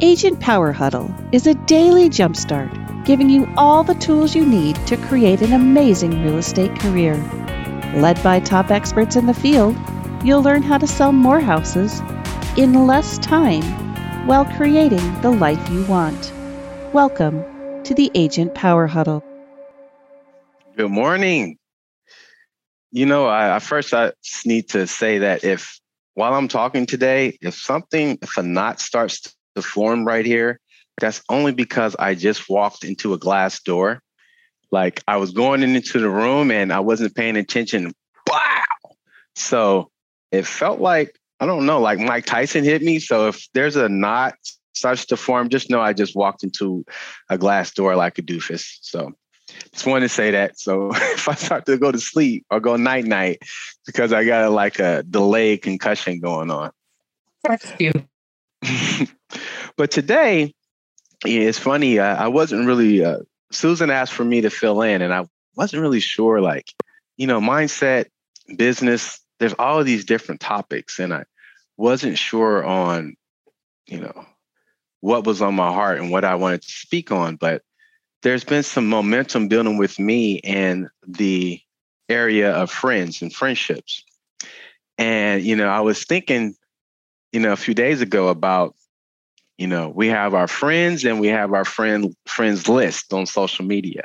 Agent Power Huddle is a daily jumpstart giving you all the tools you need to create an amazing real estate career. Led by top experts in the field, you'll learn how to sell more houses in less time while creating the life you want. Welcome to the Agent Power Huddle. Good morning. You know, I, I first I need to say that if while I'm talking today, if something, if a knot starts to form right here, that's only because I just walked into a glass door. Like I was going into the room and I wasn't paying attention. Wow. So it felt like, I don't know, like Mike Tyson hit me. So if there's a knot starts to form, just know I just walked into a glass door like a doofus. So just wanted to say that. So if I start to go to sleep or go night night, because I got like a delayed concussion going on. That's you. but today, it's funny. Uh, I wasn't really. Uh, Susan asked for me to fill in, and I wasn't really sure. Like, you know, mindset, business. There's all of these different topics, and I wasn't sure on, you know, what was on my heart and what I wanted to speak on. But there's been some momentum building with me in the area of friends and friendships. And, you know, I was thinking, you know, a few days ago about, you know, we have our friends and we have our friend friends list on social media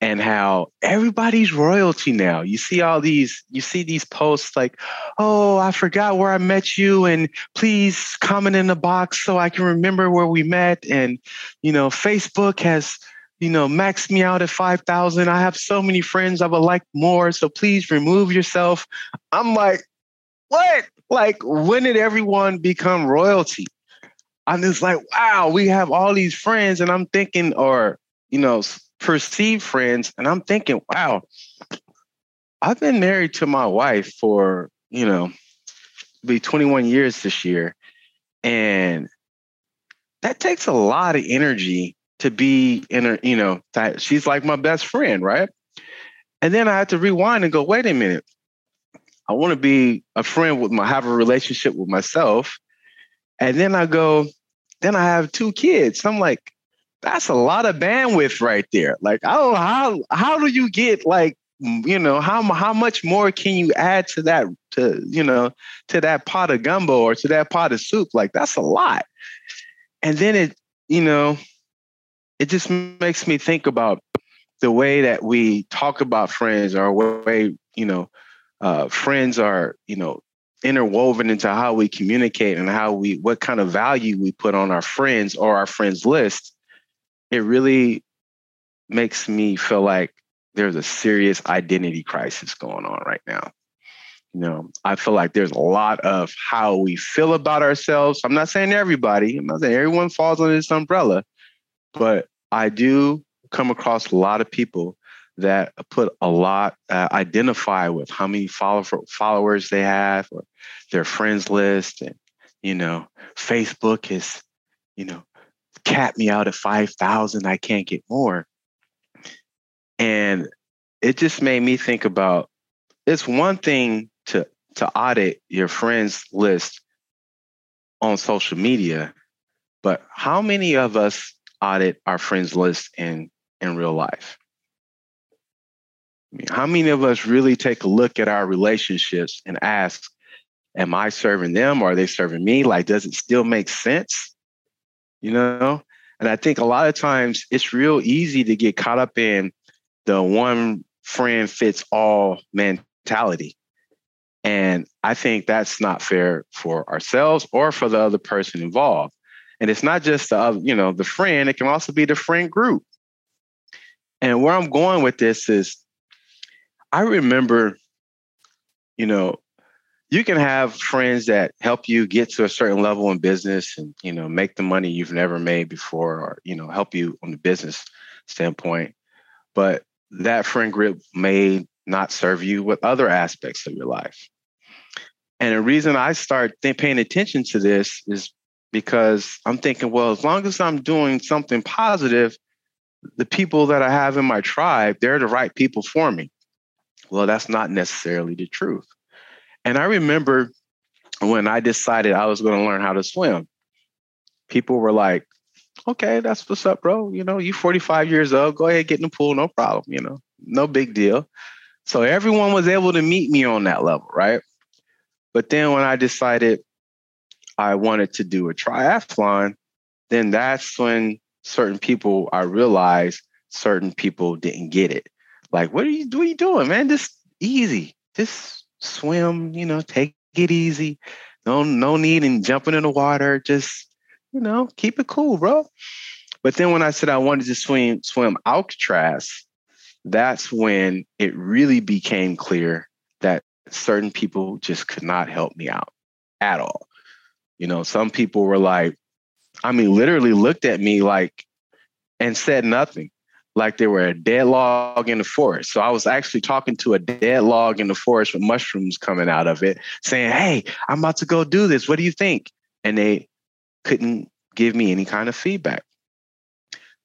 and how everybody's royalty now. You see all these, you see these posts like, oh, I forgot where I met you, and please comment in the box so I can remember where we met. And, you know, Facebook has you know, max me out at 5,000. I have so many friends I would like more. So please remove yourself. I'm like, what? Like, when did everyone become royalty? I'm just like, wow, we have all these friends. And I'm thinking, or, you know, perceived friends. And I'm thinking, wow, I've been married to my wife for, you know, be 21 years this year. And that takes a lot of energy to be in a, you know, that she's like my best friend, right? And then I had to rewind and go, wait a minute. I want to be a friend with my have a relationship with myself. And then I go, then I have two kids. I'm like, that's a lot of bandwidth right there. Like, I how how do you get like, you know, how how much more can you add to that to, you know, to that pot of gumbo or to that pot of soup? Like, that's a lot. And then it, you know, it just makes me think about the way that we talk about friends or way you know uh, friends are you know interwoven into how we communicate and how we what kind of value we put on our friends or our friends list it really makes me feel like there's a serious identity crisis going on right now. You know i feel like there's a lot of how we feel about ourselves. I'm not saying everybody i'm not saying everyone falls under this umbrella but I do come across a lot of people that put a lot, uh, identify with how many follow, followers they have or their friends list. And, you know, Facebook is, you know, cap me out at 5,000. I can't get more. And it just made me think about it's one thing to to audit your friends list on social media, but how many of us audit our friends list in in real life? How many of us really take a look at our relationships and ask, am I serving them or are they serving me? Like, does it still make sense? You know? And I think a lot of times it's real easy to get caught up in the one friend fits all mentality. And I think that's not fair for ourselves or for the other person involved. And it's not just the you know the friend; it can also be the friend group. And where I'm going with this is, I remember, you know, you can have friends that help you get to a certain level in business and you know make the money you've never made before, or you know help you on the business standpoint. But that friend group may not serve you with other aspects of your life. And the reason I start th- paying attention to this is because I'm thinking, well, as long as I'm doing something positive, the people that I have in my tribe, they're the right people for me. Well, that's not necessarily the truth. And I remember when I decided I was going to learn how to swim. people were like, okay, that's what's up, bro. You know, you 45 years old, go ahead, get in the pool, no problem, you know, no big deal. So everyone was able to meet me on that level, right? But then when I decided I wanted to do a triathlon, then that's when certain people I realized certain people didn't get it. Like, what are you what are you doing, man? Just easy. Just swim, you know, take it easy. No, no need in jumping in the water. Just, you know, keep it cool, bro. But then when I said I wanted to swim swim Alcatraz, that's when it really became clear that certain people just could not help me out at all. You know, some people were like, I mean, literally looked at me like and said nothing, like they were a dead log in the forest. So I was actually talking to a dead log in the forest with mushrooms coming out of it, saying, Hey, I'm about to go do this. What do you think? And they couldn't give me any kind of feedback.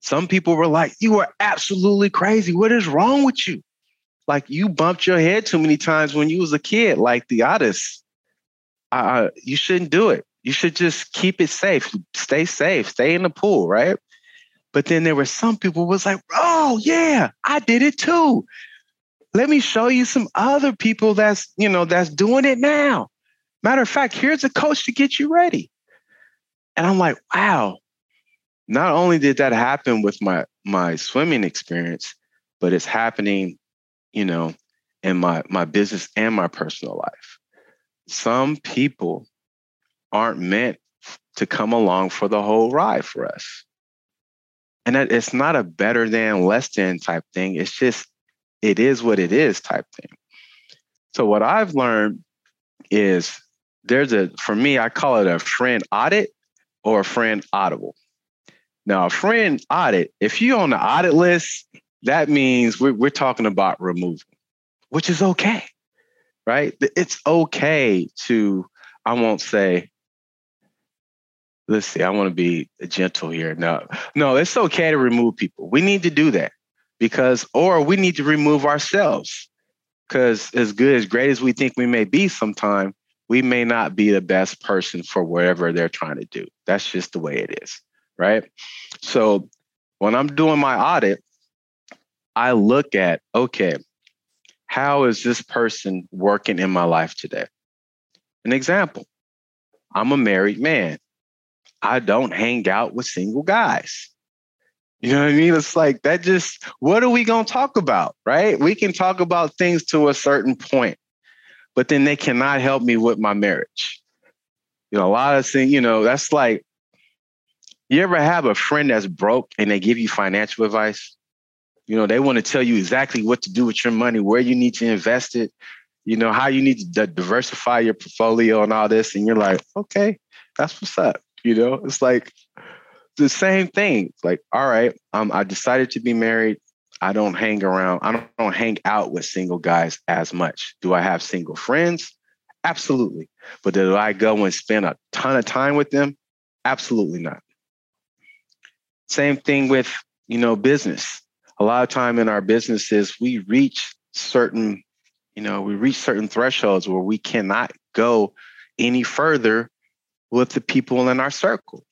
Some people were like, You are absolutely crazy. What is wrong with you? Like you bumped your head too many times when you was a kid, like the artist. Uh, you shouldn't do it. You should just keep it safe. Stay safe. Stay in the pool, right? But then there were some people was like, oh yeah, I did it too. Let me show you some other people that's, you know, that's doing it now. Matter of fact, here's a coach to get you ready. And I'm like, wow. Not only did that happen with my my swimming experience, but it's happening, you know, in my my business and my personal life. Some people aren't meant to come along for the whole ride for us. And that it's not a better than, less than type thing. It's just, it is what it is type thing. So, what I've learned is there's a, for me, I call it a friend audit or a friend audible. Now, a friend audit, if you're on the audit list, that means we're, we're talking about removal, which is okay, right? It's okay to, I won't say, let's see, I want to be gentle here. No, no, it's okay to remove people. We need to do that because, or we need to remove ourselves because as good, as great as we think we may be sometime, we may not be the best person for whatever they're trying to do. That's just the way it is. Right. So when I'm doing my audit, I look at, okay, how is this person working in my life today? An example I'm a married man. I don't hang out with single guys. You know what I mean? It's like that just, what are we going to talk about? Right? We can talk about things to a certain point, but then they cannot help me with my marriage. You know, a lot of things, you know, that's like, you ever have a friend that's broke and they give you financial advice? You know, they want to tell you exactly what to do with your money, where you need to invest it, you know, how you need to diversify your portfolio and all this. And you're like, okay, that's what's up. You know, it's like the same thing. Like, all right, um, I decided to be married. I don't hang around. I don't, don't hang out with single guys as much. Do I have single friends? Absolutely. But do I go and spend a ton of time with them? Absolutely not. Same thing with, you know, business. A lot of time in our businesses, we reach certain, you know, we reach certain thresholds where we cannot go any further with the people in our circle.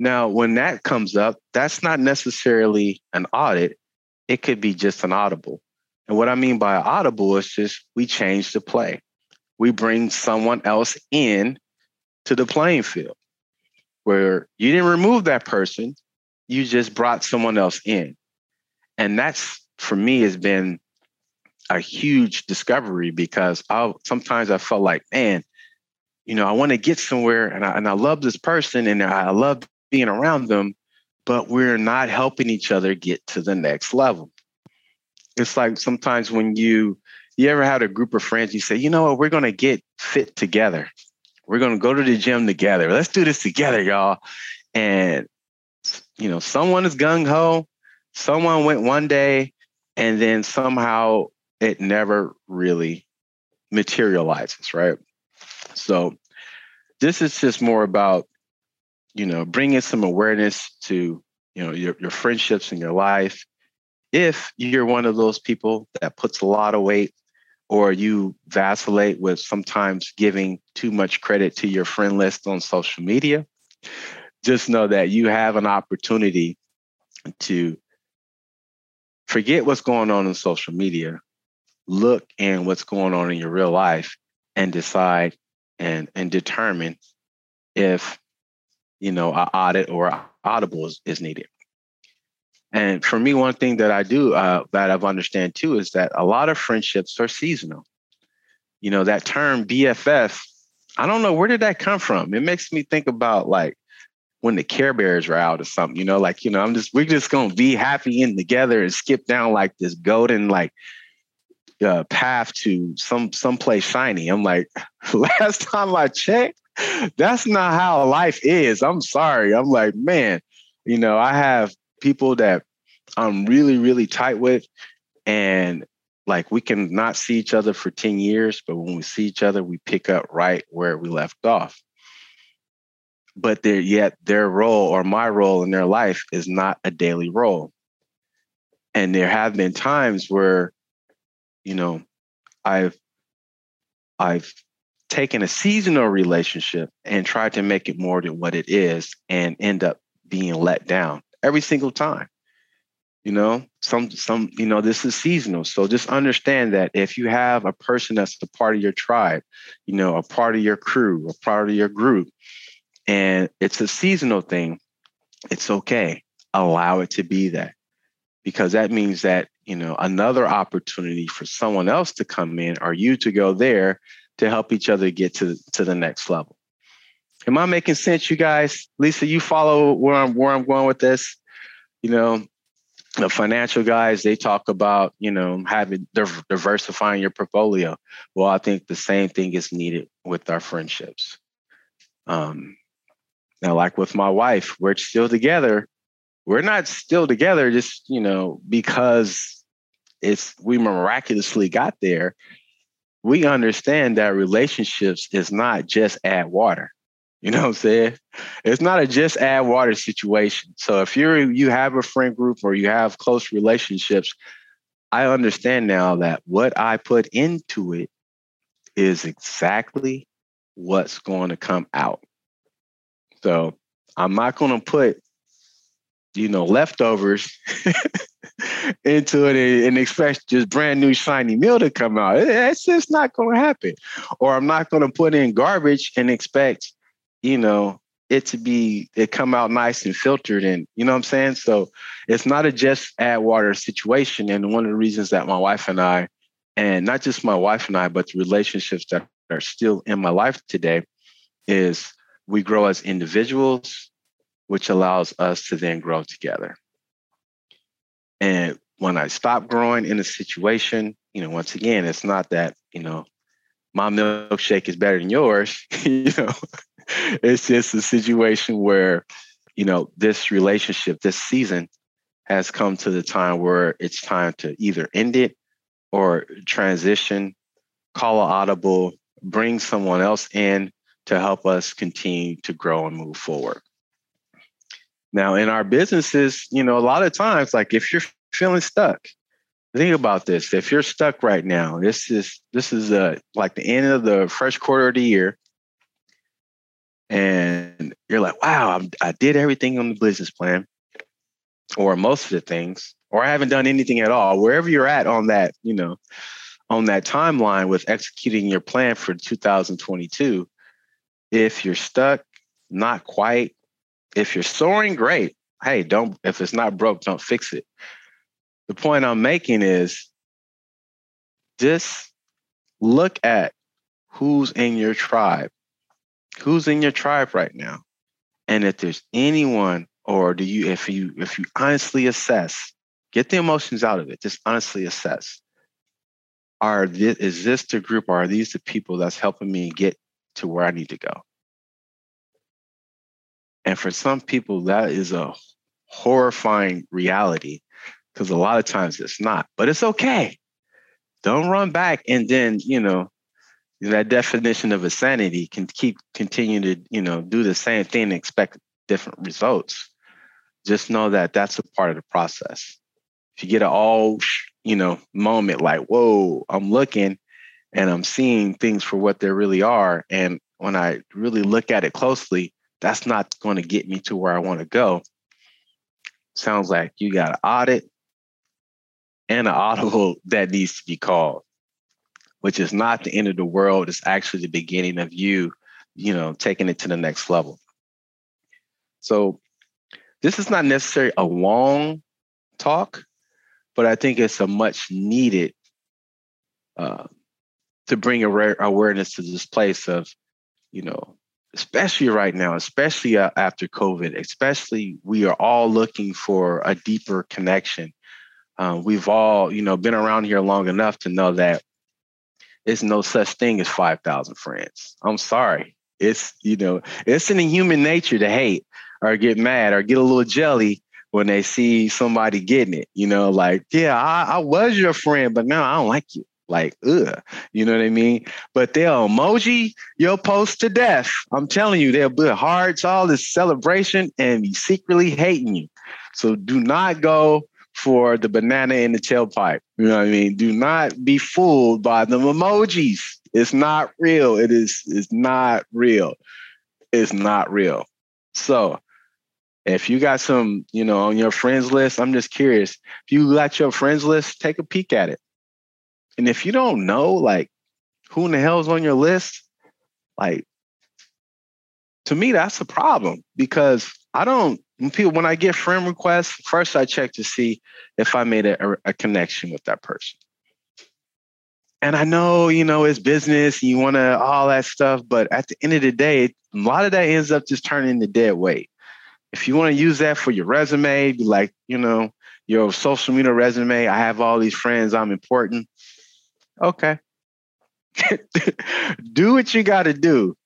Now, when that comes up, that's not necessarily an audit. It could be just an audible. And what I mean by audible is just we change the play. We bring someone else in to the playing field where you didn't remove that person, you just brought someone else in. And that's for me has been a huge discovery because I sometimes I felt like, man, you know, I want to get somewhere and I, and I love this person and I love being around them, but we're not helping each other get to the next level. It's like sometimes when you you ever had a group of friends, you say, you know what, we're gonna get fit together. We're gonna go to the gym together. Let's do this together, y'all. And you know, someone is gung ho, someone went one day, and then somehow it never really materializes, right? So this is just more about, you know, bringing some awareness to, you know, your, your friendships in your life. If you're one of those people that puts a lot of weight or you vacillate with sometimes giving too much credit to your friend list on social media, just know that you have an opportunity to forget what's going on in social media, look and what's going on in your real life, and decide and and determine if you know an audit or audible is, is needed. And for me, one thing that I do uh, that I've understand too is that a lot of friendships are seasonal. You know that term BFF. I don't know where did that come from. It makes me think about like when the Care Bears are out or something. You know, like you know, I'm just we're just gonna be happy in together and skip down like this golden like uh, path to some someplace shiny. I'm like, last time I checked, that's not how life is. I'm sorry. I'm like, man, you know, I have people that I'm really, really tight with. And like we can not see each other for 10 years, but when we see each other, we pick up right where we left off. But they're yet their role or my role in their life is not a daily role. And there have been times where, you know, I've I've taken a seasonal relationship and tried to make it more than what it is and end up being let down every single time you know? Some some you know this is seasonal so just understand that if you have a person that's a part of your tribe you know a part of your crew a part of your group and it's a seasonal thing it's okay. Allow it to be that because that means that you know another opportunity for someone else to come in or you to go there to help each other get to to the next level. Am i making sense you guys? Lisa you follow where i'm where i'm going with this? You know the financial guys they talk about you know having diversifying your portfolio. Well i think the same thing is needed with our friendships. Um now like with my wife we're still together we're not still together just you know because it's we miraculously got there we understand that relationships is not just add water you know what I'm saying? It's not a just add water situation. So if you're you have a friend group or you have close relationships, I understand now that what I put into it is exactly what's going to come out. So I'm not going to put, you know, leftovers into it and expect just brand new shiny meal to come out. That's just not going to happen. Or I'm not going to put in garbage and expect you know, it to be it come out nice and filtered and you know what I'm saying? So it's not a just add water situation. And one of the reasons that my wife and I, and not just my wife and I, but the relationships that are still in my life today is we grow as individuals, which allows us to then grow together. And when I stop growing in a situation, you know, once again, it's not that, you know, my milkshake is better than yours, you know, it's just a situation where, you know, this relationship, this season has come to the time where it's time to either end it or transition, call an audible, bring someone else in to help us continue to grow and move forward. Now, in our businesses, you know, a lot of times, like if you're feeling stuck, think about this. If you're stuck right now, this is this is uh, like the end of the first quarter of the year and you're like, wow, I'm, I did everything on the business plan, or most of the things, or I haven't done anything at all. Wherever you're at on that, you know, on that timeline with executing your plan for 2022, if you're stuck, not quite. If you're soaring, great. Hey, don't. If it's not broke, don't fix it. The point I'm making is just look at who's in your tribe who's in your tribe right now and if there's anyone or do you if you if you honestly assess get the emotions out of it just honestly assess are this is this the group are these the people that's helping me get to where i need to go and for some people that is a horrifying reality because a lot of times it's not but it's okay. Don't run back and then you know that definition of insanity can keep continue to you know do the same thing and expect different results. Just know that that's a part of the process. If you get an all you know moment like whoa i'm looking and i'm seeing things for what they really are and when i really look at it closely that's not going to get me to where I want to go. Sounds like you got an audit and an audible that needs to be called, which is not the end of the world. It's actually the beginning of you, you know, taking it to the next level. So this is not necessarily a long talk, but I think it's a much needed uh, to bring awareness to this place of, you know, especially right now, especially uh, after COVID, especially we are all looking for a deeper connection. Uh, we've all, you know, been around here long enough to know that it's no such thing as 5,000 friends. I'm sorry. It's, you know, it's in human nature to hate or get mad or get a little jelly when they see somebody getting it. You know, like, yeah, I, I was your friend, but now I don't like you. Like, ugh, you know what I mean? But they'll emoji your post to death. I'm telling you, they'll put hearts, all this celebration, and be secretly hating you. So do not go for the banana in the tailpipe. You know what I mean? Do not be fooled by the emojis. It's not real. It is it's not real. It's not real. So if you got some, you know, on your friends list, I'm just curious. If you got your friends list, take a peek at it. And if you don't know, like, who in the hell's on your list, like, to me, that's a problem because I don't, when people, when I get friend requests, first I check to see if I made a, a connection with that person. And I know, you know, it's business, you want to, all that stuff, but at the end of the day, a lot of that ends up just turning into dead weight. If you want to use that for your resume, like, you know, your social media resume, I have all these friends, I'm important. Okay. do what you got to do.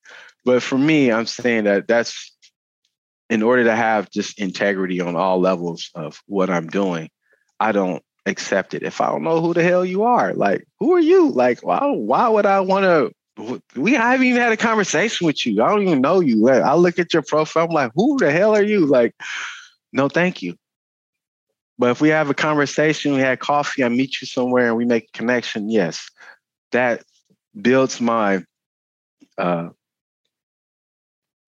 But for me, I'm saying that that's in order to have just integrity on all levels of what I'm doing, I don't accept it. If I don't know who the hell you are, like, who are you? Like, why, why would I want to? We I haven't even had a conversation with you. I don't even know you. I look at your profile. I'm like, who the hell are you? Like, no, thank you. But if we have a conversation, we had coffee, I meet you somewhere and we make a connection, yes, that builds my, uh,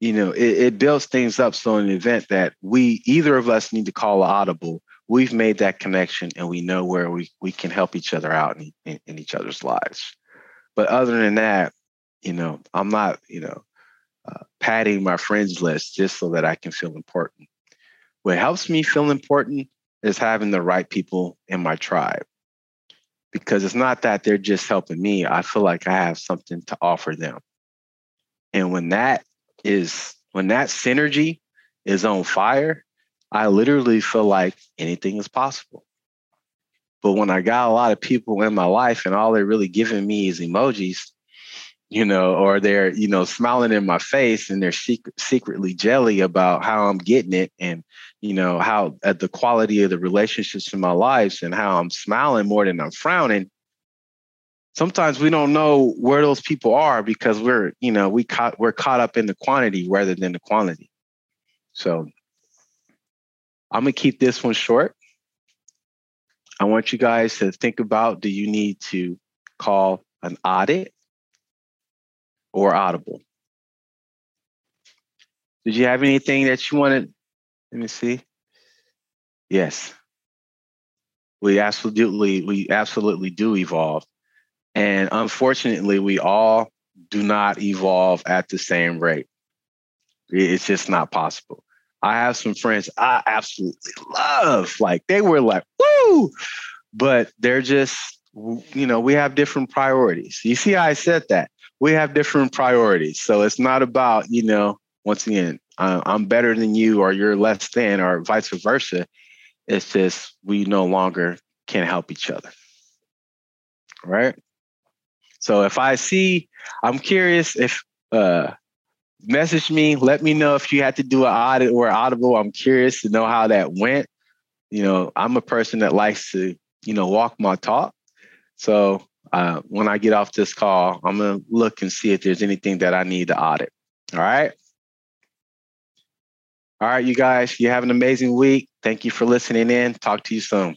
you know, it, it builds things up. So in the event that we, either of us need to call audible, we've made that connection and we know where we, we can help each other out in, in, in each other's lives. But other than that, you know, I'm not, you know, uh, padding my friends list just so that I can feel important. What helps me feel important is having the right people in my tribe. Because it's not that they're just helping me. I feel like I have something to offer them. And when that is, when that synergy is on fire, I literally feel like anything is possible. But when I got a lot of people in my life and all they're really giving me is emojis, you know, or they're, you know, smiling in my face and they're secret, secretly jelly about how I'm getting it and, you know, how at uh, the quality of the relationships in my lives and how I'm smiling more than I'm frowning. Sometimes we don't know where those people are because we're, you know, we caught we're caught up in the quantity rather than the quality. So I'm gonna keep this one short. I want you guys to think about do you need to call an audit or Audible. Did you have anything that you wanted? Let me see. Yes. We absolutely, we absolutely do evolve. And unfortunately, we all do not evolve at the same rate. It's just not possible. I have some friends I absolutely love. Like they were like, woo, but they're just, you know, we have different priorities. You see how I said that? we have different priorities. So it's not about, you know, once again, I'm better than you or you're less than or vice versa. It's just we no longer can help each other. Right. So if I see, I'm curious if uh message me, let me know if you had to do an audit or audible. I'm curious to know how that went. You know, I'm a person that likes to, you know, walk my talk. So uh, when I get off this call, I'm going to look and see if there's anything that I need to audit. All right. All right, you guys, you have an amazing week. Thank you for listening in. Talk to you soon.